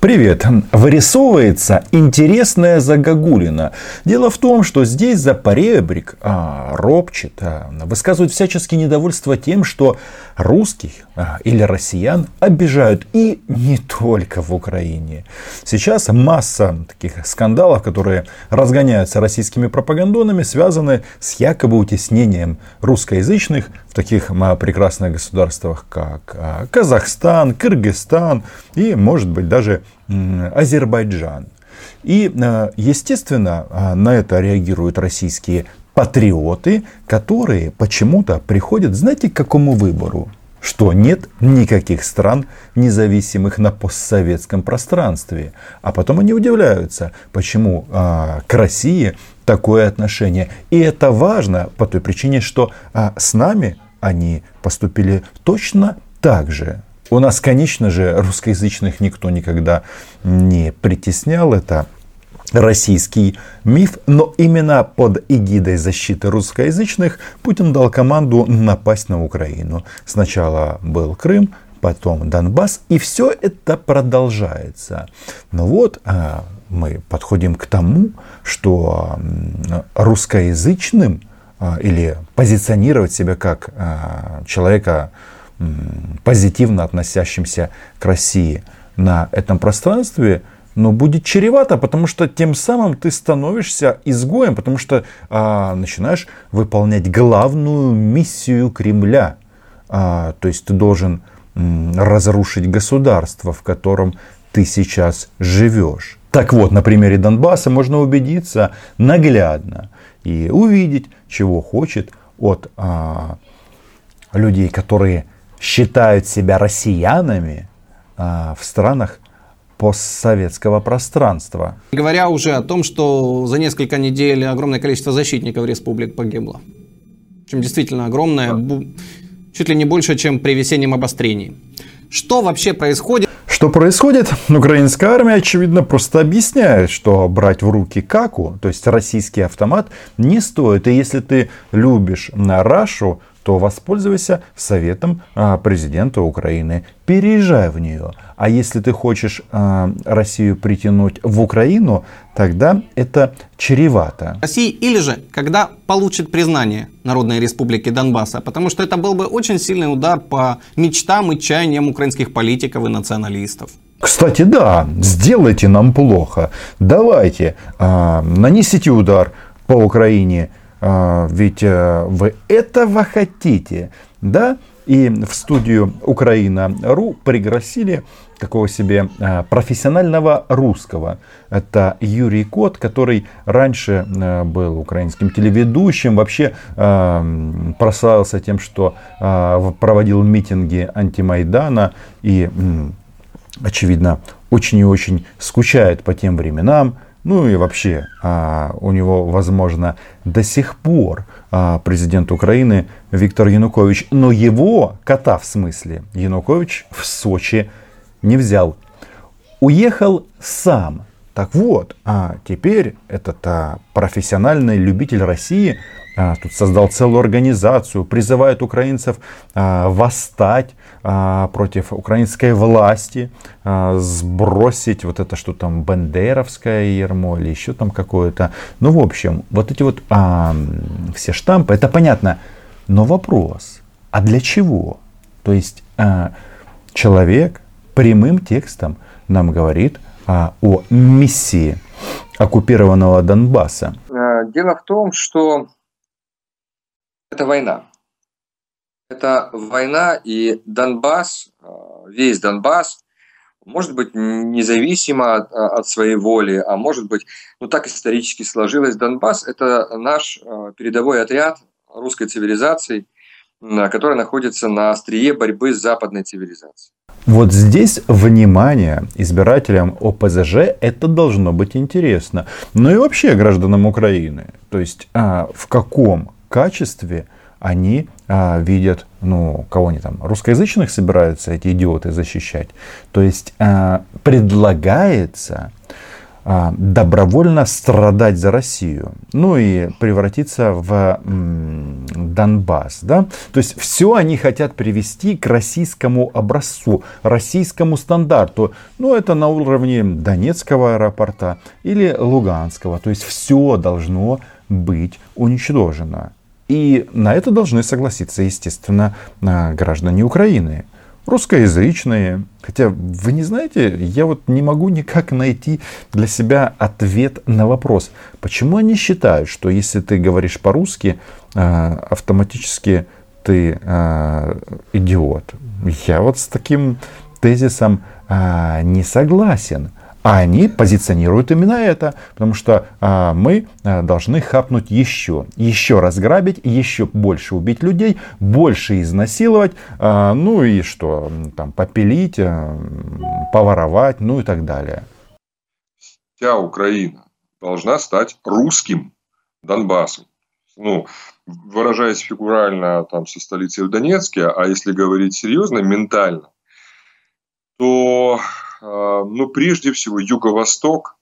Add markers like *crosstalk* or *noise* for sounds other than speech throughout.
Привет! Вырисовывается интересная загогулина. Дело в том, что здесь за поребрик а, ропчет, а, высказывают всяческие недовольство тем, что русских а, или россиян обижают. И не только в Украине. Сейчас масса таких скандалов, которые разгоняются российскими пропагандонами, связаны с якобы утеснением русскоязычных в таких а, прекрасных государствах, как а, Казахстан, Кыргызстан и, может быть, даже Азербайджан. И, э, естественно, на это реагируют российские патриоты, которые почему-то приходят, знаете, к какому выбору? Что нет никаких стран, независимых на постсоветском пространстве. А потом они удивляются, почему а, к России такое отношение. И это важно по той причине, что а, с нами они поступили точно так же. У нас, конечно же, русскоязычных никто никогда не притеснял. Это российский миф, но именно под эгидой защиты русскоязычных Путин дал команду напасть на Украину. Сначала был Крым, потом Донбасс, и все это продолжается. Но вот а, мы подходим к тому, что русскоязычным а, или позиционировать себя как а, человека позитивно относящимся к России на этом пространстве, но будет чревато, потому что тем самым ты становишься изгоем, потому что а, начинаешь выполнять главную миссию Кремля. А, то есть ты должен м, разрушить государство, в котором ты сейчас живешь. Так вот, на примере Донбасса можно убедиться наглядно и увидеть, чего хочет от а, людей, которые считают себя россиянами а, в странах постсоветского пространства. Говоря уже о том, что за несколько недель огромное количество защитников республик погибло. Чем действительно огромное, чуть ли не больше, чем при весеннем обострении. Что вообще происходит? Что происходит? Украинская армия, очевидно, просто объясняет, что брать в руки каку, то есть российский автомат, не стоит. И если ты любишь на Рашу, то воспользуйся советом а, президента Украины. Переезжай в нее. А если ты хочешь а, Россию притянуть в Украину, тогда это чревато. России или же, когда получит признание Народной Республики Донбасса, потому что это был бы очень сильный удар по мечтам и чаяниям украинских политиков и националистов. Кстати, да, сделайте нам плохо. Давайте, э, нанесите удар по Украине а, ведь э, вы этого хотите, да? И в студию Украина.ру пригласили такого себе э, профессионального русского. Это Юрий Кот, который раньше э, был украинским телеведущим, вообще прославился тем, что проводил митинги антимайдана и, очевидно, очень и очень скучает по тем временам, ну и вообще а, у него, возможно, до сих пор а, президент Украины Виктор Янукович. Но его, кота в смысле, Янукович в Сочи не взял. Уехал сам. Так вот, а теперь этот а, профессиональный любитель России а, тут создал целую организацию, призывает украинцев а, восстать а, против украинской власти, сбросить вот это, что там, бандеровское ермо или еще там какое-то. Ну, в общем, вот эти вот все штампы, это понятно. Но вопрос, а для чего? То есть человек прямым текстом нам говорит о миссии оккупированного Донбасса. Дело в том, что это война. Это война, и Донбасс, э, весь Донбасс, может быть, независимо от, от своей воли, а может быть, ну так исторически сложилось, Донбасс – это наш э, передовой отряд русской цивилизации, который находится на острие борьбы с западной цивилизацией. Вот здесь внимание избирателям ОПЗЖ это должно быть интересно. Ну и вообще гражданам Украины. То есть а, в каком качестве они а, видят, ну, кого они там, русскоязычных собираются эти идиоты защищать. То есть а, предлагается добровольно страдать за Россию. Ну и превратиться в Донбасс. Да? То есть все они хотят привести к российскому образцу, российскому стандарту. Ну это на уровне Донецкого аэропорта или Луганского. То есть все должно быть уничтожено. И на это должны согласиться, естественно, а, граждане Украины русскоязычные. Хотя, вы не знаете, я вот не могу никак найти для себя ответ на вопрос, почему они считают, что если ты говоришь по-русски, а, автоматически ты а, идиот. Я вот с таким тезисом а, не согласен. А они позиционируют именно это, потому что а, мы а, должны хапнуть еще, еще разграбить, еще больше убить людей, больше изнасиловать, а, ну и что, там, попилить, а, поворовать, ну и так далее. Вся Украина должна стать русским Донбассом. Ну, выражаясь фигурально там, со столицей в Донецке, а если говорить серьезно, ментально, то ну, прежде всего, Юго-Восток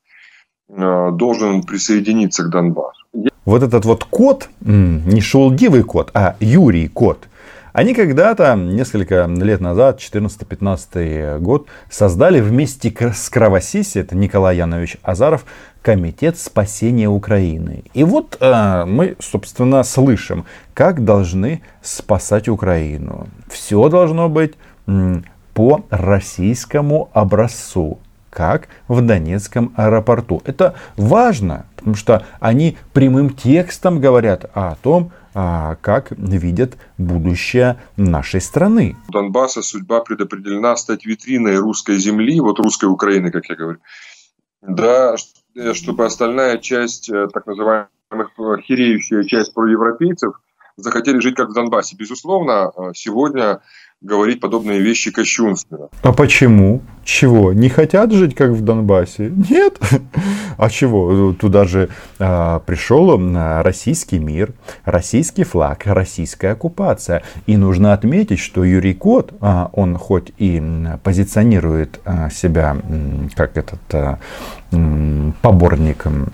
а, должен присоединиться к Донбассу. Вот этот вот код, не шелдивый код, а Юрий код, они когда-то, несколько лет назад, 14-15 год, создали вместе с Кровосиси, это Николай Янович Азаров, Комитет спасения Украины. И вот э, мы, собственно, слышим, как должны спасать Украину. Все должно быть по российскому образцу, как в Донецком аэропорту. Это важно, потому что они прямым текстом говорят о том, а, как видят будущее нашей страны. Донбасса судьба предопределена стать витриной русской земли, вот русской Украины, как я говорю. Да, чтобы остальная часть, э, так называемых э, хереющая часть проевропейцев, захотели жить как в Донбассе. Безусловно, э, сегодня говорить подобные вещи кощунственно. А почему? Чего? Не хотят жить, как в Донбассе? Нет. *laughs* А чего? Туда же а, пришел российский мир, российский флаг, российская оккупация. И нужно отметить, что Юрий Кот, а, он хоть и позиционирует а, себя как этот а, поборником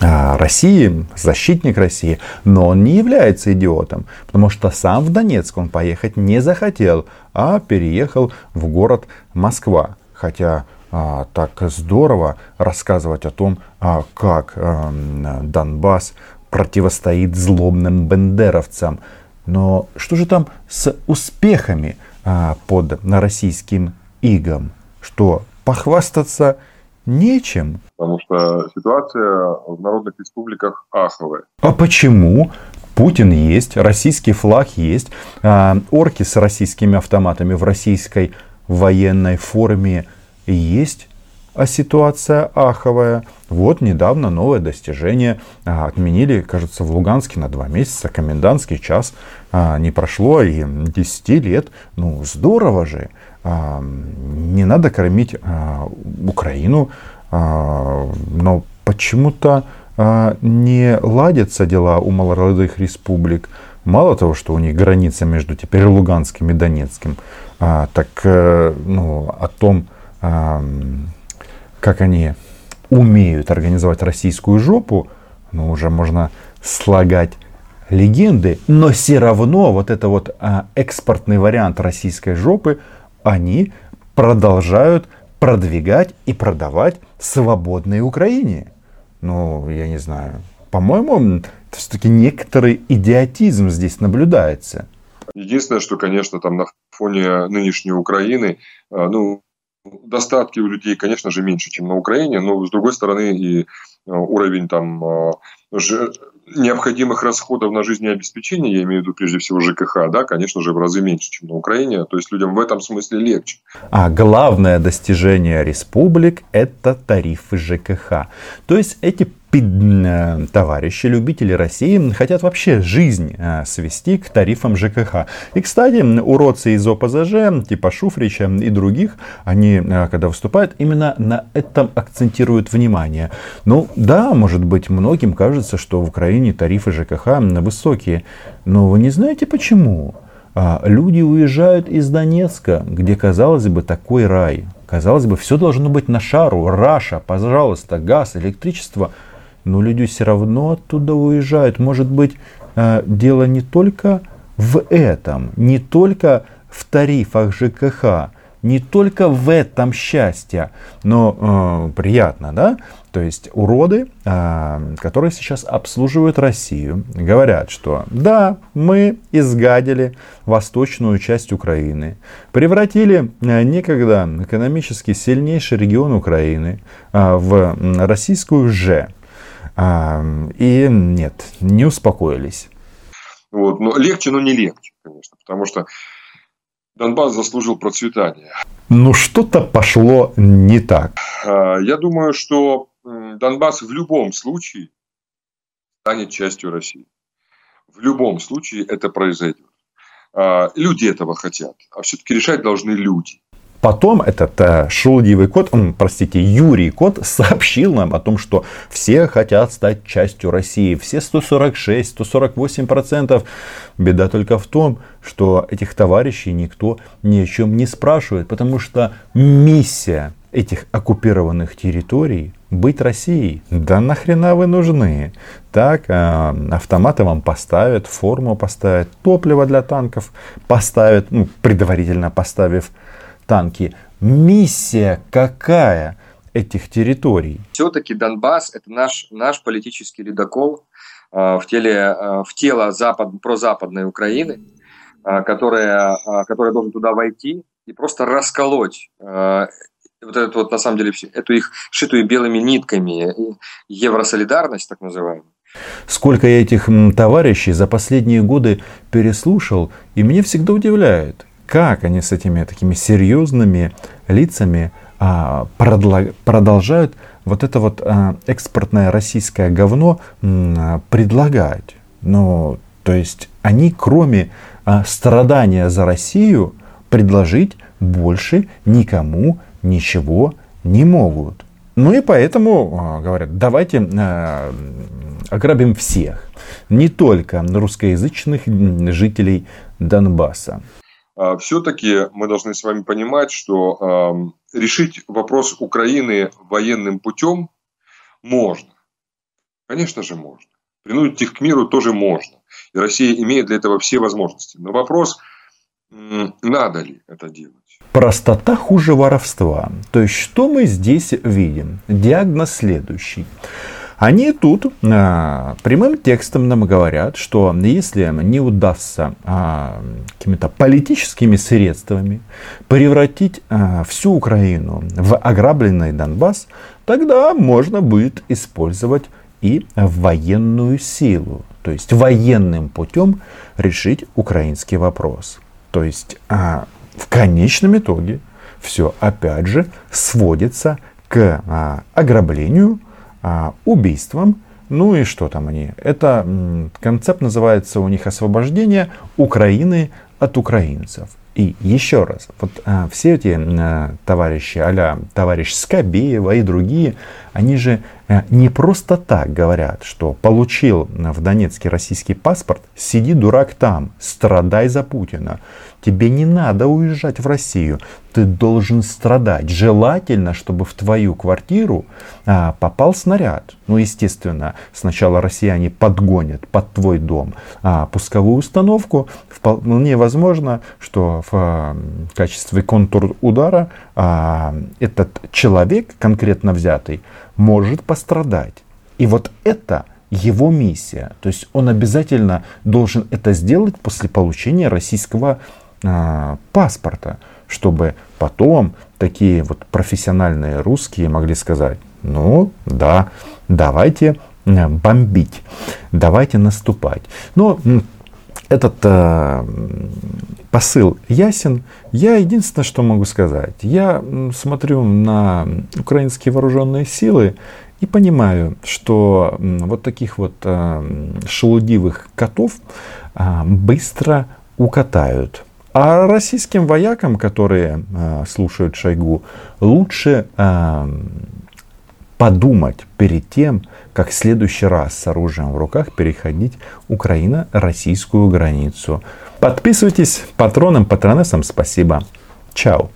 России, защитник России, но он не является идиотом, потому что сам в Донецк он поехать не захотел, а переехал в город Москва. Хотя а, так здорово рассказывать о том, а, как а, Донбасс противостоит злобным бендеровцам. Но что же там с успехами а, под российским игом? Что похвастаться нечем? потому что ситуация в народных республиках аховая. А почему? Путин есть, российский флаг есть, а, орки с российскими автоматами в российской военной форме есть, а ситуация аховая. Вот недавно новое достижение. А, отменили, кажется, в Луганске на два месяца комендантский час. А, не прошло и 10 лет. Ну, здорово же. Не надо кормить Украину а, но почему-то а, не ладятся дела у молодых республик. Мало того, что у них граница между теперь Луганским и Донецким, а, так э, ну, о том, как они умеют организовать российскую жопу, ну, уже можно слагать легенды, но все равно вот это вот экспортный вариант российской жопы они продолжают продвигать и продавать свободной Украине. Ну, я не знаю. По-моему, все-таки некоторый идиотизм здесь наблюдается. Единственное, что, конечно, там на фоне нынешней Украины, а, ну, достатки у людей, конечно же, меньше, чем на Украине, но, с другой стороны, и а, уровень там а, необходимых расходов на жизнеобеспечение, я имею в виду прежде всего ЖКХ, да, конечно же, в разы меньше, чем на Украине. То есть людям в этом смысле легче. А главное достижение республик – это тарифы ЖКХ. То есть эти товарищи, любители России, хотят вообще жизнь э, свести к тарифам ЖКХ. И, кстати, уродцы из ОПЗЖ, типа Шуфрича и других, они, э, когда выступают, именно на этом акцентируют внимание. Ну, да, может быть, многим кажется, что в Украине тарифы ЖКХ высокие. Но вы не знаете почему? А, люди уезжают из Донецка, где, казалось бы, такой рай Казалось бы, все должно быть на шару. Раша, пожалуйста, газ, электричество. Но люди все равно оттуда уезжают. Может быть, э, дело не только в этом, не только в тарифах ЖКХ, не только в этом счастье, но э, приятно, да? То есть уроды, э, которые сейчас обслуживают Россию, говорят, что да, мы изгадили восточную часть Украины, превратили э, некогда экономически сильнейший регион Украины э, в российскую Ж. Э, и нет, не успокоились. Вот, но легче, но не легче, конечно, потому что Донбасс заслужил процветания. Но что-то пошло не так. А, я думаю, что Донбасс в любом случае станет частью России. В любом случае это произойдет. А, люди этого хотят, а все-таки решать должны люди. Потом этот э, шелудивый кот, он, простите, Юрий Кот сообщил нам о том, что все хотят стать частью России. Все 146-148 процентов. Беда только в том, что этих товарищей никто ни о чем не спрашивает, потому что миссия этих оккупированных территорий быть Россией. Да нахрена вы нужны? Так, э, автоматы вам поставят, форму поставят, топливо для танков поставят, ну, предварительно поставив танки. Миссия какая этих территорий? Все-таки Донбасс это наш, наш политический ледокол э, в, теле, э, в тело запад, прозападной Украины, э, которая, которая должен туда войти и просто расколоть вот эту вот, на самом деле, эту их шитую белыми нитками евросолидарность, так называемую. Сколько я этих товарищей за последние годы переслушал, и мне всегда удивляет, как они с этими такими серьезными лицами а, продолжают вот это вот а, экспортное российское говно а, предлагать. Ну, то есть они кроме страдания за Россию предложить больше никому ничего не могут. Ну и поэтому говорят, давайте ограбим всех, не только русскоязычных жителей Донбасса. А, все-таки мы должны с вами понимать, что решить вопрос Украины военным путем можно. Конечно же можно. Принудить их к миру тоже можно. И Россия имеет для этого все возможности. Но вопрос, надо ли это делать. Простота хуже воровства. То есть, что мы здесь видим? Диагноз следующий. Они тут а, прямым текстом нам говорят, что если не удастся а, какими-то политическими средствами превратить а, всю Украину в ограбленный Донбасс, тогда можно будет использовать и военную силу. То есть военным путем решить украинский вопрос. То есть в конечном итоге все опять же сводится к а, ограблению а, убийством. Ну и что там они? Это концепт называется у них освобождение Украины от украинцев. И еще раз, вот а, все эти а, товарищи, а товарищ Скобеева и другие, они же не просто так говорят, что получил в Донецке российский паспорт, сиди дурак там, страдай за Путина. Тебе не надо уезжать в Россию, ты должен страдать. Желательно, чтобы в твою квартиру а, попал снаряд. Ну, естественно, сначала россияне подгонят под твой дом а, пусковую установку. Вполне возможно, что в, а, качестве контур удара а, этот человек, конкретно взятый, может пострадать. И вот это его миссия. То есть он обязательно должен это сделать после получения российского а, паспорта, чтобы потом такие вот профессиональные русские могли сказать, ну да, давайте бомбить, давайте наступать. Но этот э, посыл ясен. Я единственное, что могу сказать, я смотрю на украинские вооруженные силы и понимаю, что вот таких вот э, шелудивых котов э, быстро укатают. А российским воякам, которые э, слушают Шойгу, лучше э, подумать перед тем, как в следующий раз с оружием в руках переходить Украина-российскую границу. Подписывайтесь, патронам, патронессам спасибо. Чао.